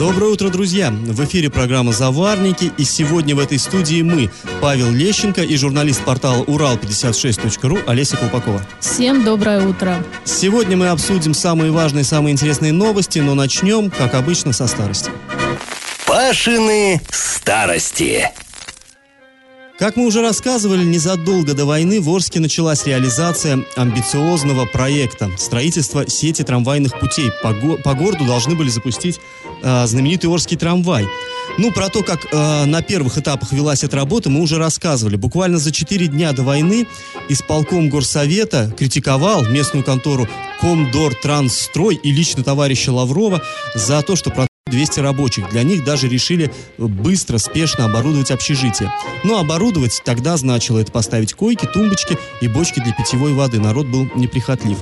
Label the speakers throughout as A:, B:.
A: Доброе утро, друзья! В эфире программа «Заварники» и сегодня в этой студии мы, Павел Лещенко и журналист портала Урал56.ру Олеся Колпакова.
B: Всем доброе утро!
A: Сегодня мы обсудим самые важные, самые интересные новости, но начнем, как обычно, со старости.
C: Пашины старости.
A: Как мы уже рассказывали, незадолго до войны в Орске началась реализация амбициозного проекта – строительство сети трамвайных путей. По, го- по городу должны были запустить э, знаменитый Орский трамвай. Ну, про то, как э, на первых этапах велась эта работа, мы уже рассказывали. Буквально за 4 дня до войны исполком горсовета критиковал местную контору Комдор Трансстрой и лично товарища Лаврова за то, что 200 рабочих. Для них даже решили быстро, спешно оборудовать общежитие. Но оборудовать тогда значило это поставить койки, тумбочки и бочки для питьевой воды. Народ был неприхотлив.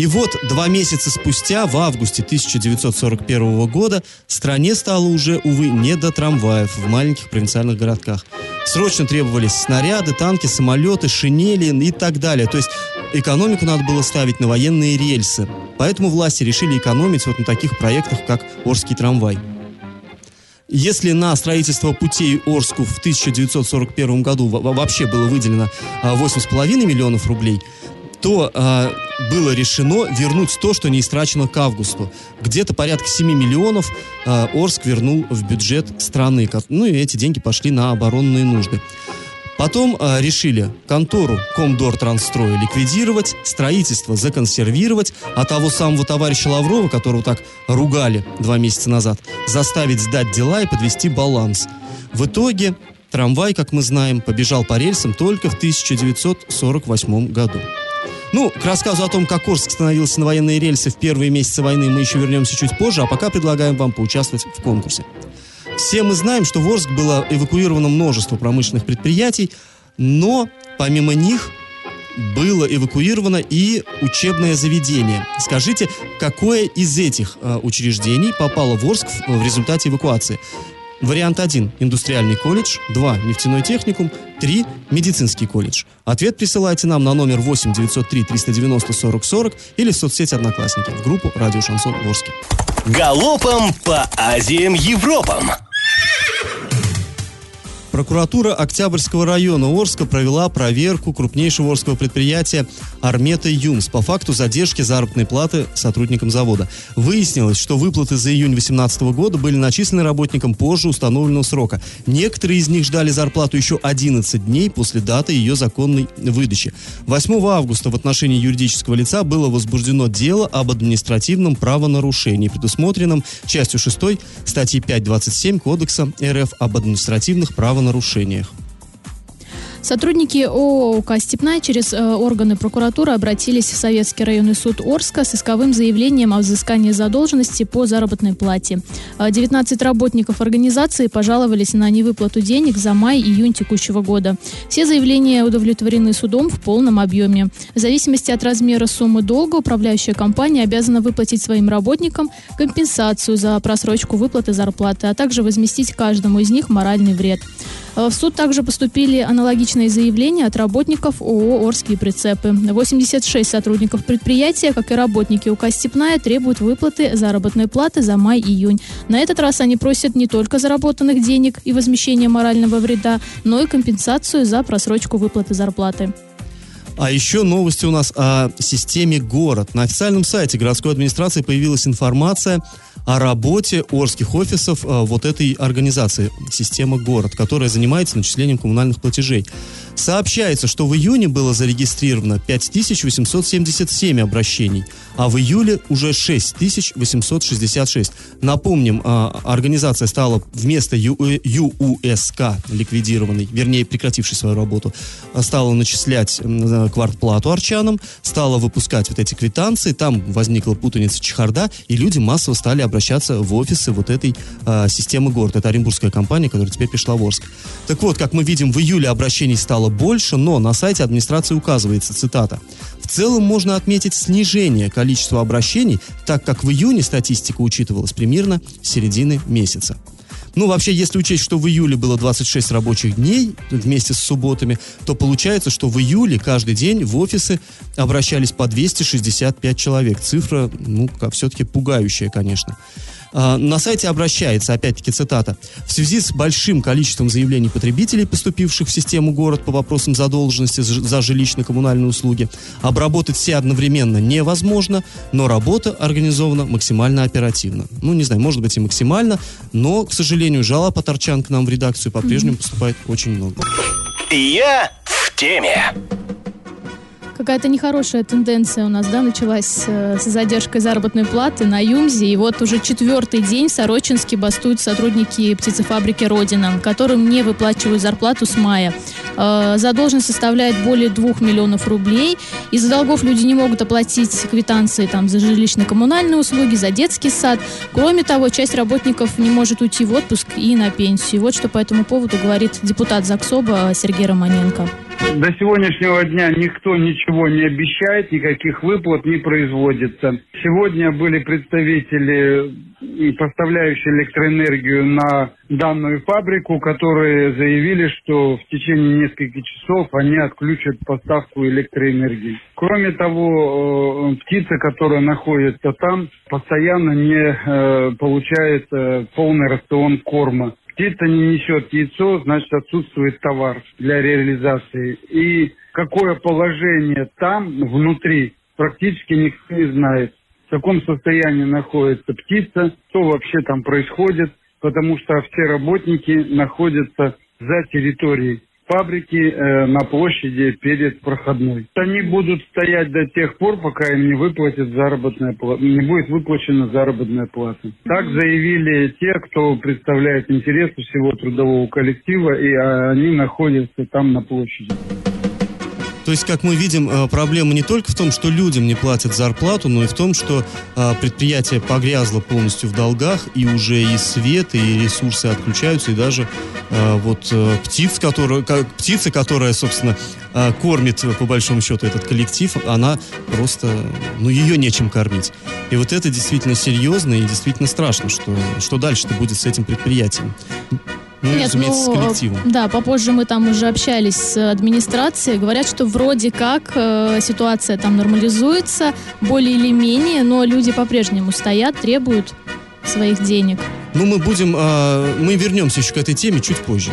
A: И вот два месяца спустя, в августе 1941 года, стране стало уже, увы, не до трамваев в маленьких провинциальных городках. Срочно требовались снаряды, танки, самолеты, шинели и так далее. То есть экономику надо было ставить на военные рельсы. Поэтому власти решили экономить вот на таких проектах, как Орский трамвай. Если на строительство путей Орску в 1941 году вообще было выделено 8,5 миллионов рублей, то э, было решено вернуть то, что не истрачено к августу. Где-то порядка 7 миллионов э, Орск вернул в бюджет страны. Ну и эти деньги пошли на оборонные нужды. Потом э, решили контору Комдор Трансстрой ликвидировать, строительство законсервировать, а того самого товарища Лаврова, которого так ругали два месяца назад, заставить сдать дела и подвести баланс. В итоге трамвай, как мы знаем, побежал по рельсам только в 1948 году. Ну, к рассказу о том, как Орск становился на военные рельсы в первые месяцы войны, мы еще вернемся чуть позже, а пока предлагаем вам поучаствовать в конкурсе. Все мы знаем, что в Орск было эвакуировано множество промышленных предприятий, но помимо них было эвакуировано и учебное заведение. Скажите, какое из этих э, учреждений попало в Орск в, в результате эвакуации? Вариант 1 – индустриальный колледж, 2 – нефтяной техникум, 3 – медицинский колледж. Ответ присылайте нам на номер 8 903 390 40 40 или в соцсети «Одноклассники» в группу «Радио Шансон Орске».
C: Галопом по Азиям Европам!
A: Прокуратура Октябрьского района Орска провела проверку крупнейшего орского предприятия «Армета Юмс» по факту задержки заработной платы сотрудникам завода. Выяснилось, что выплаты за июнь 2018 года были начислены работникам позже установленного срока. Некоторые из них ждали зарплату еще 11 дней после даты ее законной выдачи. 8 августа в отношении юридического лица было возбуждено дело об административном правонарушении, предусмотренном частью 6 статьи 5.27 Кодекса РФ об административных правонарушениях нарушениях.
B: Сотрудники ООО «УК Степная» через э, органы прокуратуры обратились в Советский районный суд Орска с исковым заявлением о взыскании задолженности по заработной плате. 19 работников организации пожаловались на невыплату денег за май-июнь текущего года. Все заявления удовлетворены судом в полном объеме. В зависимости от размера суммы долга управляющая компания обязана выплатить своим работникам компенсацию за просрочку выплаты зарплаты, а также возместить каждому из них моральный вред. В суд также поступили аналогичные заявления от работников ООО «Орские прицепы». 86 сотрудников предприятия, как и работники УК «Степная», требуют выплаты заработной платы за май-июнь. На этот раз они просят не только заработанных денег и возмещения морального вреда, но и компенсацию за просрочку выплаты зарплаты.
A: А еще новости у нас о системе «Город». На официальном сайте городской администрации появилась информация о работе Орских офисов э, вот этой организации, система «Город», которая занимается начислением коммунальных платежей. Сообщается, что в июне было зарегистрировано 5877 обращений, а в июле уже 6866. Напомним, э, организация стала вместо ЮСК ликвидированной, вернее, прекратившей свою работу, стала начислять э, квартплату арчанам, стала выпускать вот эти квитанции, там возникла путаница чехарда, и люди массово стали обращаться в офисы вот этой э, системы город. Это оренбургская компания, которая теперь пришла в Орск. Так вот, как мы видим, в июле обращений стало больше, но на сайте администрации указывается, цитата, в целом можно отметить снижение количества обращений, так как в июне статистика учитывалась примерно середины месяца. Ну, вообще, если учесть, что в июле было 26 рабочих дней вместе с субботами, то получается, что в июле каждый день в офисы обращались по 265 человек. Цифра, ну, все-таки пугающая, конечно. А, на сайте обращается, опять-таки цитата, в связи с большим количеством заявлений потребителей, поступивших в систему город по вопросам задолженности за жилищно-коммунальные услуги, обработать все одновременно невозможно, но работа организована максимально оперативно. Ну, не знаю, может быть и максимально, но, к сожалению, жалоб от Арчан к нам в редакцию по-прежнему поступает очень много.
C: Я в теме
B: какая-то нехорошая тенденция у нас, да, началась э, с задержкой заработной платы на Юмзе, и вот уже четвертый день в Сорочинске бастуют сотрудники птицефабрики «Родина», которым не выплачивают зарплату с мая. Э, задолженность составляет более двух миллионов рублей. Из-за долгов люди не могут оплатить квитанции там, за жилищно-коммунальные услуги, за детский сад. Кроме того, часть работников не может уйти в отпуск и на пенсию. Вот что по этому поводу говорит депутат ЗАГСОБа Сергей Романенко.
D: До сегодняшнего дня никто ничего не обещает, никаких выплат не производится. Сегодня были представители, поставляющие электроэнергию на данную фабрику, которые заявили, что в течение нескольких часов они отключат поставку электроэнергии. Кроме того, э, птица, которая находится там, постоянно не э, получает э, полный рацион корма птица не несет яйцо, значит отсутствует товар для реализации. И какое положение там, внутри, практически никто не знает. В каком состоянии находится птица, что вообще там происходит, потому что все работники находятся за территорией фабрики э, на площади перед проходной. Они будут стоять до тех пор, пока им не выплатят заработная плата, не будет выплачена заработная плата. Так заявили те, кто представляет интересы всего трудового коллектива, и а, они находятся там на площади.
A: То есть, как мы видим, э, проблема не только в том, что людям не платят зарплату, но и в том, что э, предприятие погрязло полностью в долгах, и уже и свет, и ресурсы отключаются, и даже э, вот птиц, которая, птица, которая, собственно, кормит, по большому счету, этот коллектив, она просто, ну, ее нечем кормить. И вот это действительно серьезно и действительно страшно, что, что дальше-то будет с этим предприятием. Ну, Нет, ну, с коллективом.
B: Да, попозже мы там уже общались с администрацией. Говорят, что вроде как э, ситуация там нормализуется, более или менее, но люди по-прежнему стоят, требуют своих денег.
A: Ну, мы будем, э, мы вернемся еще к этой теме чуть позже.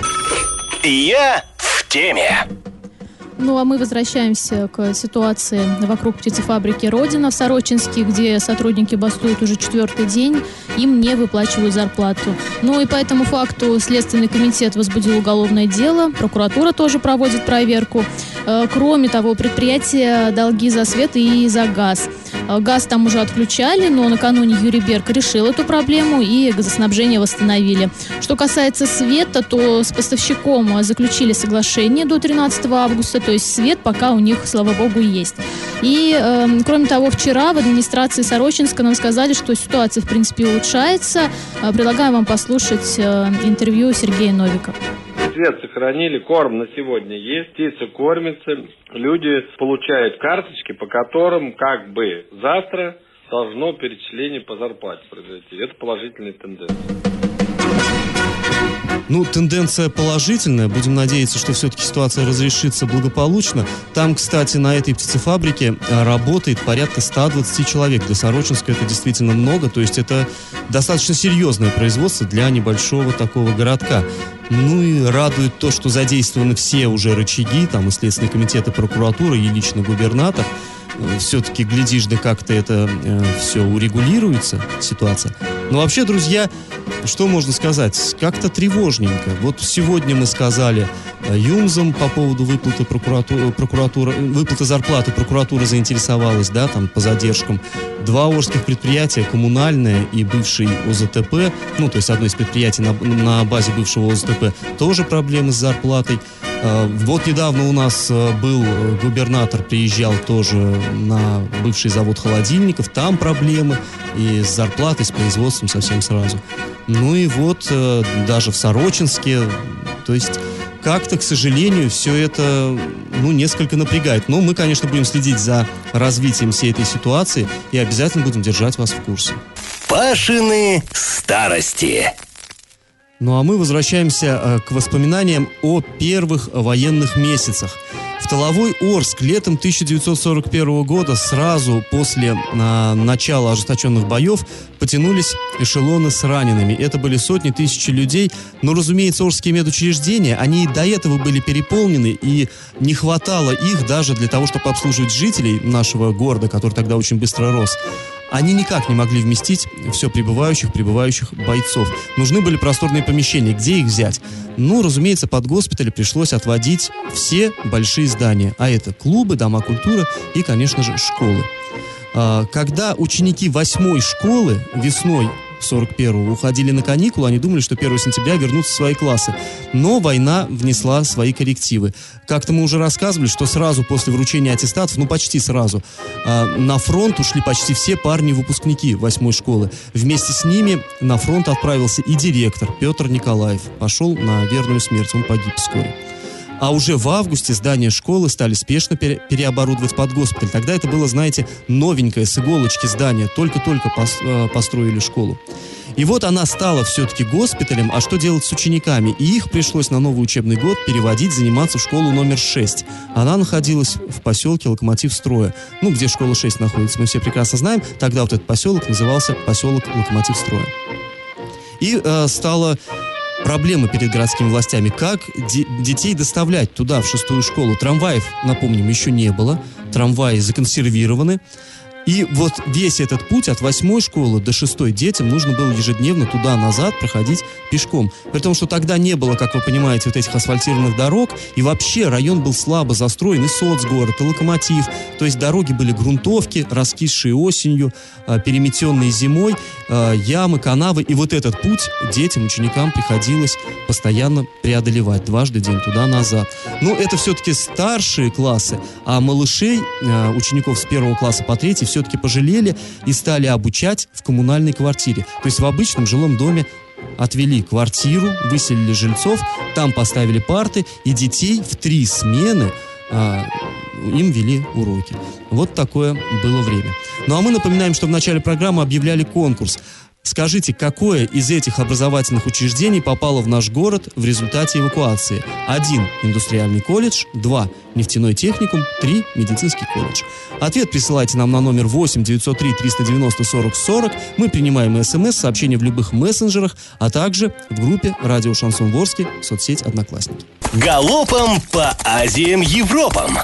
C: Я в теме.
B: Ну а мы возвращаемся к ситуации вокруг птицефабрики «Родина» в Сорочинске, где сотрудники бастуют уже четвертый день, им не выплачивают зарплату. Ну и по этому факту Следственный комитет возбудил уголовное дело, прокуратура тоже проводит проверку. Э, кроме того, предприятие долги за свет и за газ. Э, газ там уже отключали, но накануне Юрий Берг решил эту проблему и газоснабжение восстановили. Что касается света, то с поставщиком заключили соглашение до 13 августа, то есть свет пока у них, слава богу, есть. И, э, кроме того, вчера в администрации Сорочинска нам сказали, что ситуация, в принципе, улучшается. Э, предлагаю вам послушать э, интервью Сергея Новикова
E: свет сохранили, корм на сегодня есть, птица кормится, люди получают карточки, по которым как бы завтра должно перечисление по зарплате произойти. Это положительная тенденция.
A: Ну, тенденция положительная. Будем надеяться, что все-таки ситуация разрешится благополучно. Там, кстати, на этой птицефабрике э, работает порядка 120 человек. Для Сорочинска это действительно много. То есть это достаточно серьезное производство для небольшого такого городка. Ну и радует то, что задействованы все уже рычаги, там и Следственный комитет, и прокуратура, и лично губернатор. Все-таки, глядишь, да как-то это э, все урегулируется, ситуация. Но вообще, друзья, что можно сказать? Как-то тревожненько. Вот сегодня мы сказали э, Юмзам по поводу выплаты прокуратуры, прокуратура, выплаты зарплаты прокуратура заинтересовалась, да, там по задержкам. Два орских предприятия, коммунальное и бывший ОЗТП, ну, то есть одно из предприятий на, на базе бывшего ОЗТП, тоже проблемы с зарплатой. Э, вот недавно у нас э, был губернатор, приезжал тоже на бывший завод холодильников, там проблемы и с зарплатой, с производством совсем сразу. Ну и вот э, даже в Сорочинске, то есть как-то, к сожалению, все это, ну, несколько напрягает. Но мы, конечно, будем следить за развитием всей этой ситуации и обязательно будем держать вас в курсе.
C: Пашины старости.
A: Ну а мы возвращаемся э, к воспоминаниям о первых военных месяцах. В тыловой Орск летом 1941 года, сразу после а, начала ожесточенных боев, потянулись эшелоны с ранеными. Это были сотни тысяч людей. Но, разумеется, Орские медучреждения, они до этого были переполнены, и не хватало их даже для того, чтобы обслуживать жителей нашего города, который тогда очень быстро рос они никак не могли вместить все прибывающих, прибывающих бойцов. Нужны были просторные помещения. Где их взять? Ну, разумеется, под госпиталь пришлось отводить все большие здания. А это клубы, дома культуры и, конечно же, школы. А, когда ученики восьмой школы весной 41-го уходили на каникулы, они думали, что 1 сентября вернутся в свои классы. Но война внесла свои коррективы. Как-то мы уже рассказывали, что сразу после вручения аттестатов, ну почти сразу, э, на фронт ушли почти все парни-выпускники восьмой школы. Вместе с ними на фронт отправился и директор Петр Николаев. Пошел на верную смерть, он погиб вскоре. А уже в августе здание школы стали спешно пере переоборудовать под госпиталь. Тогда это было, знаете, новенькое с иголочки здание. Только-только пос э, построили школу. И вот она стала все-таки госпиталем, а что делать с учениками? И их пришлось на новый учебный год переводить, заниматься в школу номер 6. Она находилась в поселке Локомотив Строя. Ну, где школа 6 находится, мы все прекрасно знаем. Тогда вот этот поселок назывался поселок Локомотив Строя. И э, стало проблемы перед городскими властями. Как де- детей доставлять туда, в шестую школу? Трамваев, напомним, еще не было. Трамваи законсервированы. И вот весь этот путь от восьмой школы до шестой детям нужно было ежедневно туда-назад проходить пешком. При том, что тогда не было, как вы понимаете, вот этих асфальтированных дорог, и вообще район был слабо застроен, и соцгород, и локомотив. То есть дороги были грунтовки, раскисшие осенью, а, переметенные зимой, а, ямы, канавы. И вот этот путь детям, ученикам приходилось постоянно преодолевать дважды день туда-назад. Но это все-таки старшие классы, а малышей, а, учеников с первого класса по третий, все все-таки пожалели и стали обучать в коммунальной квартире. То есть в обычном жилом доме отвели квартиру, выселили жильцов, там поставили парты, и детей в три смены а, им вели уроки. Вот такое было время. Ну а мы напоминаем, что в начале программы объявляли конкурс. Скажите, какое из этих образовательных учреждений попало в наш город в результате эвакуации? Один – индустриальный колледж, два – нефтяной техникум, три – медицинский колледж. Ответ присылайте нам на номер 8 903 390 40 40. Мы принимаем смс, сообщения в любых мессенджерах, а также в группе «Радио Шансон Ворске» соцсеть «Одноклассники».
C: Галопом по Азиям Европам!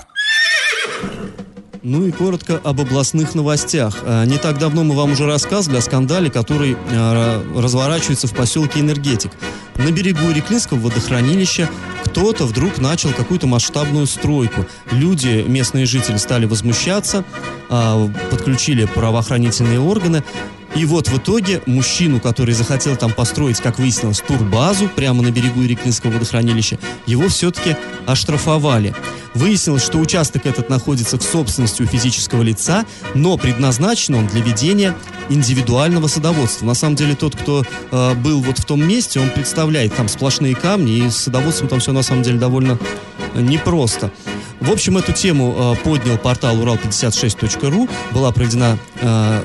A: Ну и коротко об областных новостях. А, не так давно мы вам уже рассказывали о скандале, который а, разворачивается в поселке Энергетик. На берегу Реклинского водохранилища кто-то вдруг начал какую-то масштабную стройку. Люди, местные жители, стали возмущаться, а, подключили правоохранительные органы. И вот в итоге мужчину, который захотел там построить, как выяснилось, турбазу прямо на берегу Иреклинского водохранилища, его все-таки оштрафовали. Выяснилось, что участок этот находится в собственности у физического лица, но предназначен он для ведения индивидуального садоводства. На самом деле тот, кто э, был вот в том месте, он представляет там сплошные камни, и с садоводством там все на самом деле довольно непросто. В общем, эту тему э, поднял портал урал56.ру, была проведена э,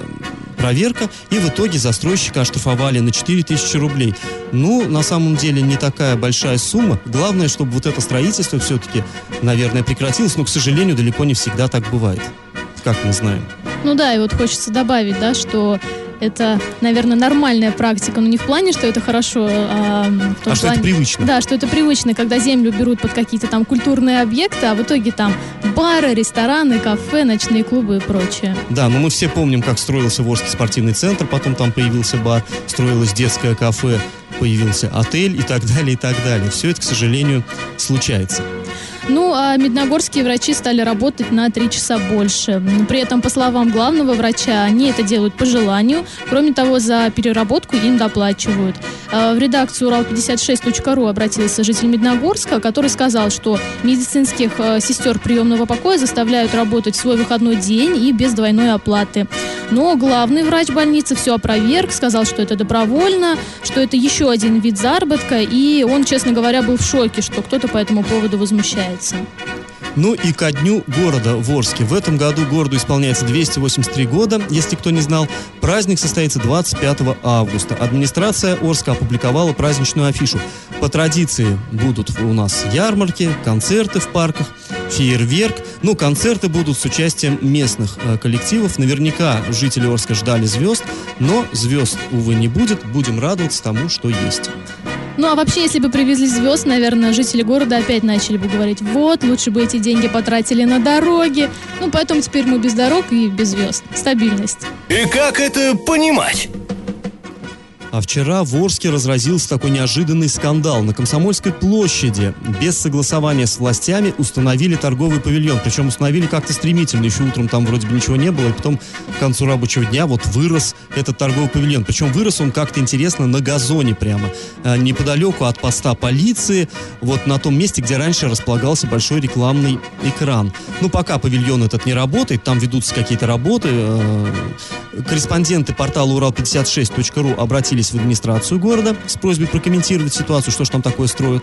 A: проверка, и в итоге застройщика оштрафовали на 4000 рублей. Ну, на самом деле, не такая большая сумма. Главное, чтобы вот это строительство все-таки, наверное, прекратилось, но, к сожалению, далеко не всегда так бывает, как мы знаем.
B: Ну да, и вот хочется добавить, да, что это, наверное, нормальная практика, но не в плане, что это хорошо, а в том
A: а
B: плане,
A: что это привычно?
B: Да, что это привычно, когда землю берут под какие-то там культурные объекты, а в итоге там бары, рестораны, кафе, ночные клубы и прочее.
A: Да, но мы все помним, как строился Волжский спортивный центр, потом там появился бар, строилось детское кафе, появился отель и так далее, и так далее. Все это, к сожалению, случается.
B: Ну, а медногорские врачи стали работать на три часа больше. При этом, по словам главного врача, они это делают по желанию. Кроме того, за переработку им доплачивают. А, в редакцию Урал56.ру обратился житель Медногорска, который сказал, что медицинских а, сестер приемного покоя заставляют работать в свой выходной день и без двойной оплаты. Но главный врач больницы все опроверг, сказал, что это добровольно, что это еще один вид заработка, и он, честно говоря, был в шоке, что кто-то по этому поводу возмущается.
A: Ну и ко дню города в Орске. В этом году городу исполняется 283 года. Если кто не знал, праздник состоится 25 августа. Администрация Орска опубликовала праздничную афишу. По традиции будут у нас ярмарки, концерты в парках, фейерверк. Ну, концерты будут с участием местных э, коллективов. Наверняка жители Орска ждали звезд, но звезд, увы, не будет. Будем радоваться тому, что есть.
B: Ну а вообще, если бы привезли звезд, наверное, жители города опять начали бы говорить, вот, лучше бы эти деньги потратили на дороги. Ну поэтому теперь мы без дорог и без звезд. Стабильность.
C: И как это понимать?
A: А вчера в Орске разразился такой неожиданный скандал. На Комсомольской площади без согласования с властями установили торговый павильон. Причем установили как-то стремительно. Еще утром там вроде бы ничего не было. И потом к концу рабочего дня вот вырос этот торговый павильон. Причем вырос он как-то интересно на газоне прямо. А, неподалеку от поста полиции. Вот на том месте, где раньше располагался большой рекламный экран. Ну, пока павильон этот не работает, там ведутся какие-то работы. Э, корреспонденты портала Урал56.ру обратились в администрацию города с просьбой прокомментировать ситуацию, что же там такое строят,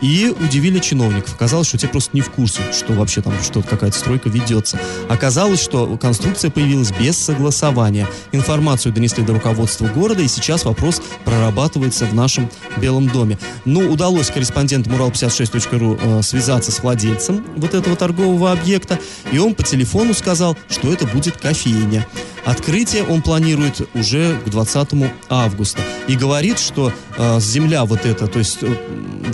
A: и удивили чиновников. Оказалось, что те просто не в курсе, что вообще там что-то какая-то стройка ведется. Оказалось, что конструкция появилась без согласования. Информацию донесли до руководства города, и сейчас вопрос прорабатывается в нашем Белом доме. Ну, удалось корреспондентам Урал56.ру э, связаться с владельцем вот этого торгового объекта, и он по телефону сказал, что это будет кофейня. Открытие он планирует уже к 20 августа. И говорит, что э, земля вот эта, то есть э,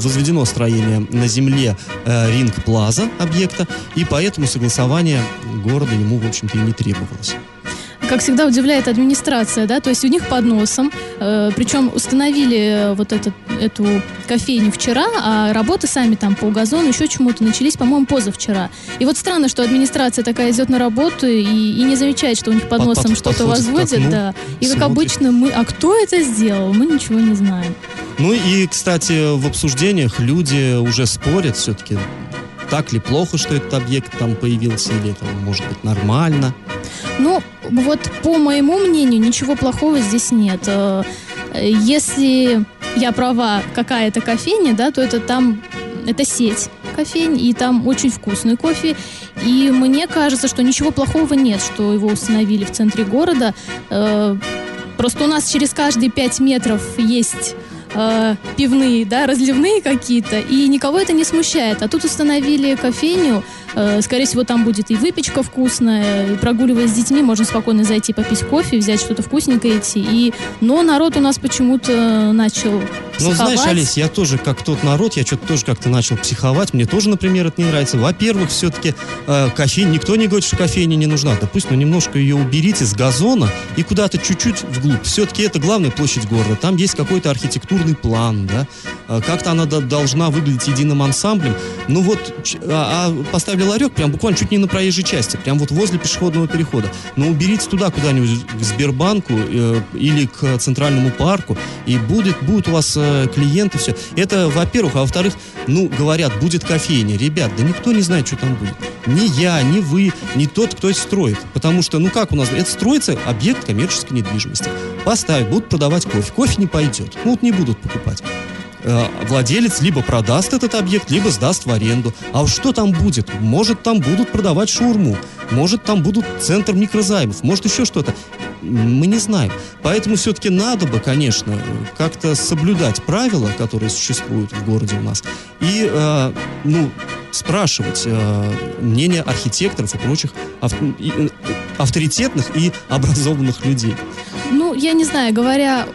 A: возведено строение на земле э, Ринг Плаза объекта, и поэтому согласование города ему, в общем-то, и не требовалось
B: как всегда удивляет администрация, да, то есть у них под носом, э, причем установили вот этот, эту кофейню вчера, а работы сами там по газону, еще чему-то начались, по-моему, позавчера. И вот странно, что администрация такая идет на работу и, и не замечает, что у них под, под носом что-то возводят, да. И смотрит. как обычно мы, а кто это сделал, мы ничего не знаем.
A: Ну и, кстати, в обсуждениях люди уже спорят все-таки, так ли плохо, что этот объект там появился, или это может быть нормально.
B: Ну, вот по моему мнению, ничего плохого здесь нет. Э, если я права, какая-то кофейня, да, то это там, это сеть кофейн, и там очень вкусный кофе. И мне кажется, что ничего плохого нет, что его установили в центре города. Э, просто у нас через каждые пять метров есть э, пивные, да, разливные какие-то, и никого это не смущает. А тут установили кофейню, э, скорее всего, там будет и выпечка вкусная, и прогуливаясь с детьми, можно спокойно зайти попить кофе, взять что-то вкусненькое идти. И... Но народ у нас почему-то начал
A: ну, знаешь, Алис, я тоже, как тот народ, я что-то тоже как-то начал психовать. Мне тоже, например, это не нравится. Во-первых, все-таки э, кофейня, никто не говорит, что кофейня не нужна. Да пусть, ну, немножко ее уберите с газона и куда-то чуть-чуть вглубь. Все-таки это главная площадь города. Там есть какой-то архитектурный план, да. Э, как-то она должна выглядеть единым ансамблем. Ну вот, а, а поставили ларек прям буквально чуть не на проезжей части, прям вот возле пешеходного перехода. Но уберите туда куда-нибудь к Сбербанку э, или к Центральному парку, и будет, будет у вас э, клиенты, все. Это, во-первых. А во-вторых, ну, говорят, будет кофейня. Ребят, да никто не знает, что там будет. Ни я, ни вы, ни тот, кто это строит. Потому что, ну как у нас, это строится объект коммерческой недвижимости. Поставят, будут продавать кофе. Кофе не пойдет. Ну, вот не будут покупать владелец либо продаст этот объект, либо сдаст в аренду. А что там будет? Может, там будут продавать шаурму, может, там будут центр микрозаймов, может, еще что-то мы не знаем. Поэтому все-таки надо бы, конечно, как-то соблюдать правила, которые существуют в городе у нас, и, э, ну, спрашивать э, мнение архитекторов и прочих ав- э, авторитетных и образованных людей.
B: Ну, я не знаю, говоря э,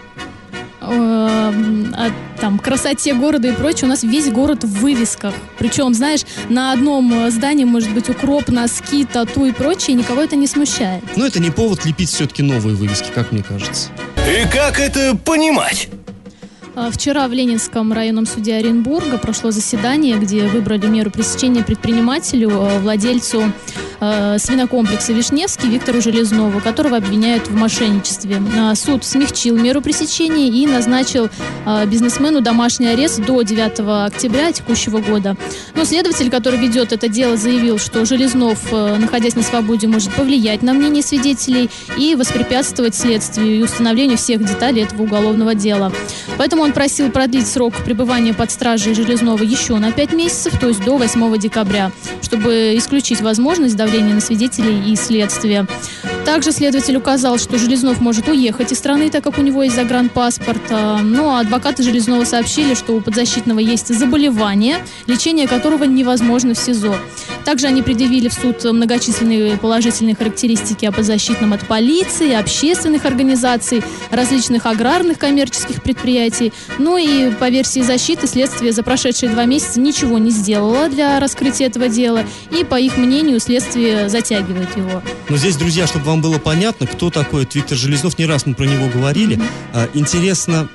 B: о там, красоте города и прочее, у нас весь город в вывесках. Причем, знаешь, на одном э, здании может быть укроп, носки, тату и прочее, и никого это не смущает.
A: Но это не повод лепить все-таки новые вывески, как мне кажется.
C: И как это понимать?
B: А, вчера в Ленинском районном суде Оренбурга прошло заседание, где выбрали меру пресечения предпринимателю, э, владельцу э, свинокомплекса Вишневский Виктору Железнову, которого обвиняют в мошенничестве. А, суд смягчил меру пресечения и назначил бизнесмену домашний арест до 9 октября текущего года. Но следователь, который ведет это дело, заявил, что Железнов, находясь на свободе, может повлиять на мнение свидетелей и воспрепятствовать следствию и установлению всех деталей этого уголовного дела. Поэтому он просил продлить срок пребывания под стражей Железного еще на 5 месяцев, то есть до 8 декабря, чтобы исключить возможность давления на свидетелей и следствия. Также следователь указал, что Железнов может уехать из страны, так как у него есть загранпаспорт. А, ну, а адвокаты Железного сообщили, что у подзащитного есть заболевание, лечение которого невозможно в СИЗО. Также они предъявили в суд многочисленные положительные характеристики о подзащитном от полиции, общественных организаций, различных аграрных коммерческих предприятий. Ну и по версии защиты следствие за прошедшие два месяца ничего не сделало для раскрытия этого дела. И по их мнению следствие затягивает его.
A: Но здесь, друзья, чтобы вам было понятно, кто такой этот Виктор Железнов, не раз мы про него говорили. Mm-hmm. Интересно,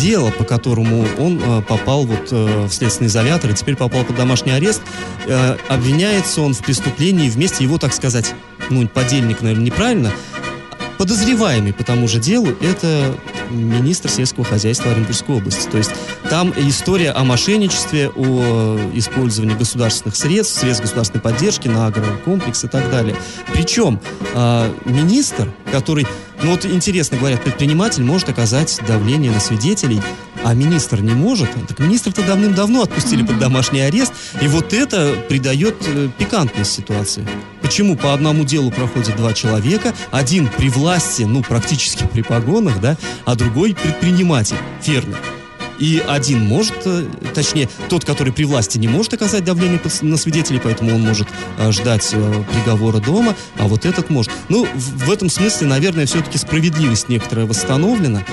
A: дело, по которому он э, попал вот э, в следственный изолятор и теперь попал под домашний арест. Э, обвиняется он в преступлении вместе его, так сказать, ну, подельник, наверное, неправильно, подозреваемый по тому же делу это министр сельского хозяйства Оренбургской области. То есть там история о мошенничестве, о использовании государственных средств, средств государственной поддержки на агрокомплекс и так далее. Причем э, министр, который, ну вот интересно говорят, предприниматель может оказать давление на свидетелей, а министр не может, так министр-то давным-давно отпустили под домашний арест, и вот это придает э, пикантность ситуации. Почему по одному делу проходят два человека, один при власти, ну, практически при погонах, да, а другой предприниматель, фермер. И один может, э, точнее, тот, который при власти не может оказать давление на свидетелей, поэтому он может э, ждать приговора дома, а вот этот может. Ну, в этом смысле, наверное, все-таки справедливость некоторая восстановлена.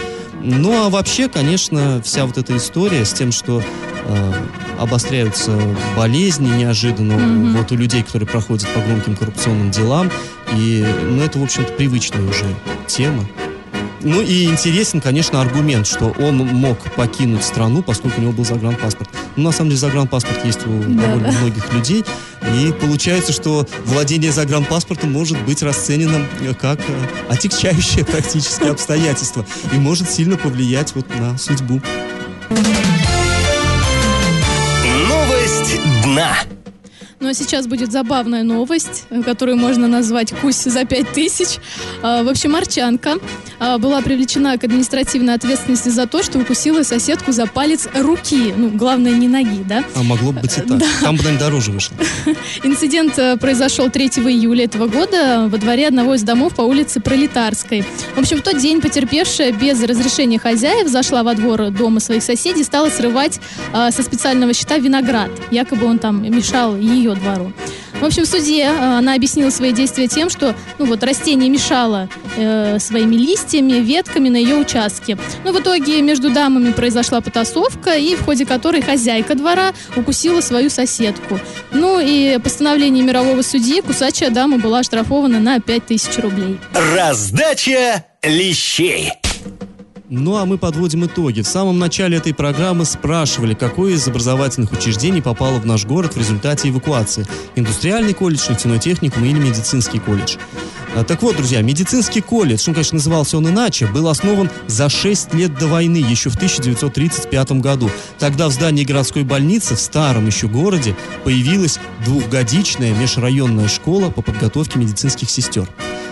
A: Ну а вообще, конечно, вся вот эта история с тем, что э, обостряются болезни неожиданно mm-hmm. вот у людей, которые проходят по громким коррупционным делам, и ну это в общем-то привычная уже тема. Ну и интересен, конечно, аргумент, что он мог покинуть страну, поскольку у него был загранпаспорт. Ну, на самом деле, загранпаспорт есть у да, довольно да. многих людей. И получается, что владение загранпаспортом может быть расценено э, как э, отягчающее практически обстоятельство и может сильно повлиять вот на судьбу.
B: Ну а сейчас будет забавная новость, э, которую можно назвать «Кусь за пять тысяч». А, в общем, Арчанка а, была привлечена к административной ответственности за то, что укусила соседку за палец руки. Ну, главное, не ноги, да?
A: А могло бы быть и так. Да. Там бы, наверное, дороже вышло.
B: Инцидент э, произошел 3 июля этого года во дворе одного из домов по улице Пролетарской. В общем, в тот день потерпевшая без разрешения хозяев зашла во двор дома своих соседей, стала срывать э, со специального счета виноград. Якобы он там мешал ее двору. В общем, в суде э, она объяснила свои действия тем, что ну, вот, растение мешало э, своими листьями, ветками на ее участке. Но в итоге между дамами произошла потасовка, и в ходе которой хозяйка двора укусила свою соседку. Ну и постановление мирового судьи кусачая дама была оштрафована на 5000 рублей.
C: Раздача лещей.
A: Ну а мы подводим итоги. В самом начале этой программы спрашивали, какое из образовательных учреждений попало в наш город в результате эвакуации. Индустриальный колледж, нефтяной техникум или медицинский колледж. А, так вот, друзья, медицинский колледж, ну, конечно, назывался он иначе, был основан за 6 лет до войны, еще в 1935 году. Тогда в здании городской больницы, в старом еще городе, появилась двухгодичная межрайонная школа по подготовке медицинских сестер.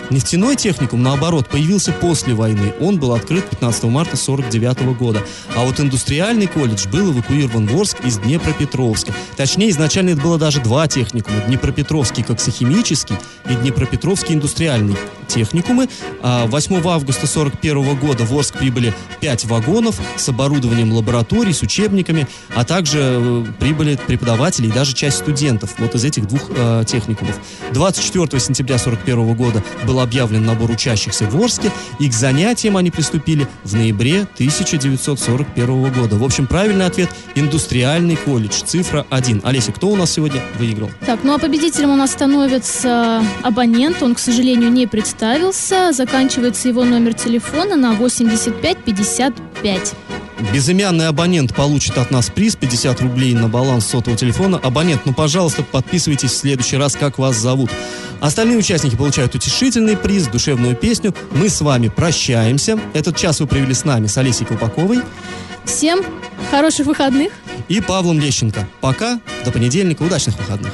A: Нефтяной техникум, наоборот, появился после войны. Он был открыт 15 марта 1949 года. А вот индустриальный колледж был эвакуирован в Орск из Днепропетровска. Точнее, изначально это было даже два техникума. Днепропетровский коксохимический и Днепропетровский индустриальный техникумы. 8 а августа 1941 года в Орск прибыли 5 вагонов с оборудованием лабораторий, с учебниками, а также э, прибыли преподаватели и даже часть студентов вот из этих двух э, техникумов. 24 сентября 1941 года был объявлен набор учащихся в Орске, и к занятиям они приступили в ноябре 1941 года. В общем, правильный ответ – индустриальный колледж, цифра 1. Олеся, кто у нас сегодня выиграл?
B: Так, ну а победителем у нас становится абонент, он, к сожалению, не представился, заканчивается его номер телефона на 8555.
A: Безымянный абонент получит от нас приз 50 рублей на баланс сотового телефона. Абонент, ну, пожалуйста, подписывайтесь в следующий раз, как вас зовут. Остальные участники получают утешительный приз, душевную песню. Мы с вами прощаемся. Этот час вы провели с нами, с Олесей Колпаковой
B: Всем хороших выходных.
A: и Павлом Лещенко. Пока, до понедельника, удачных выходных.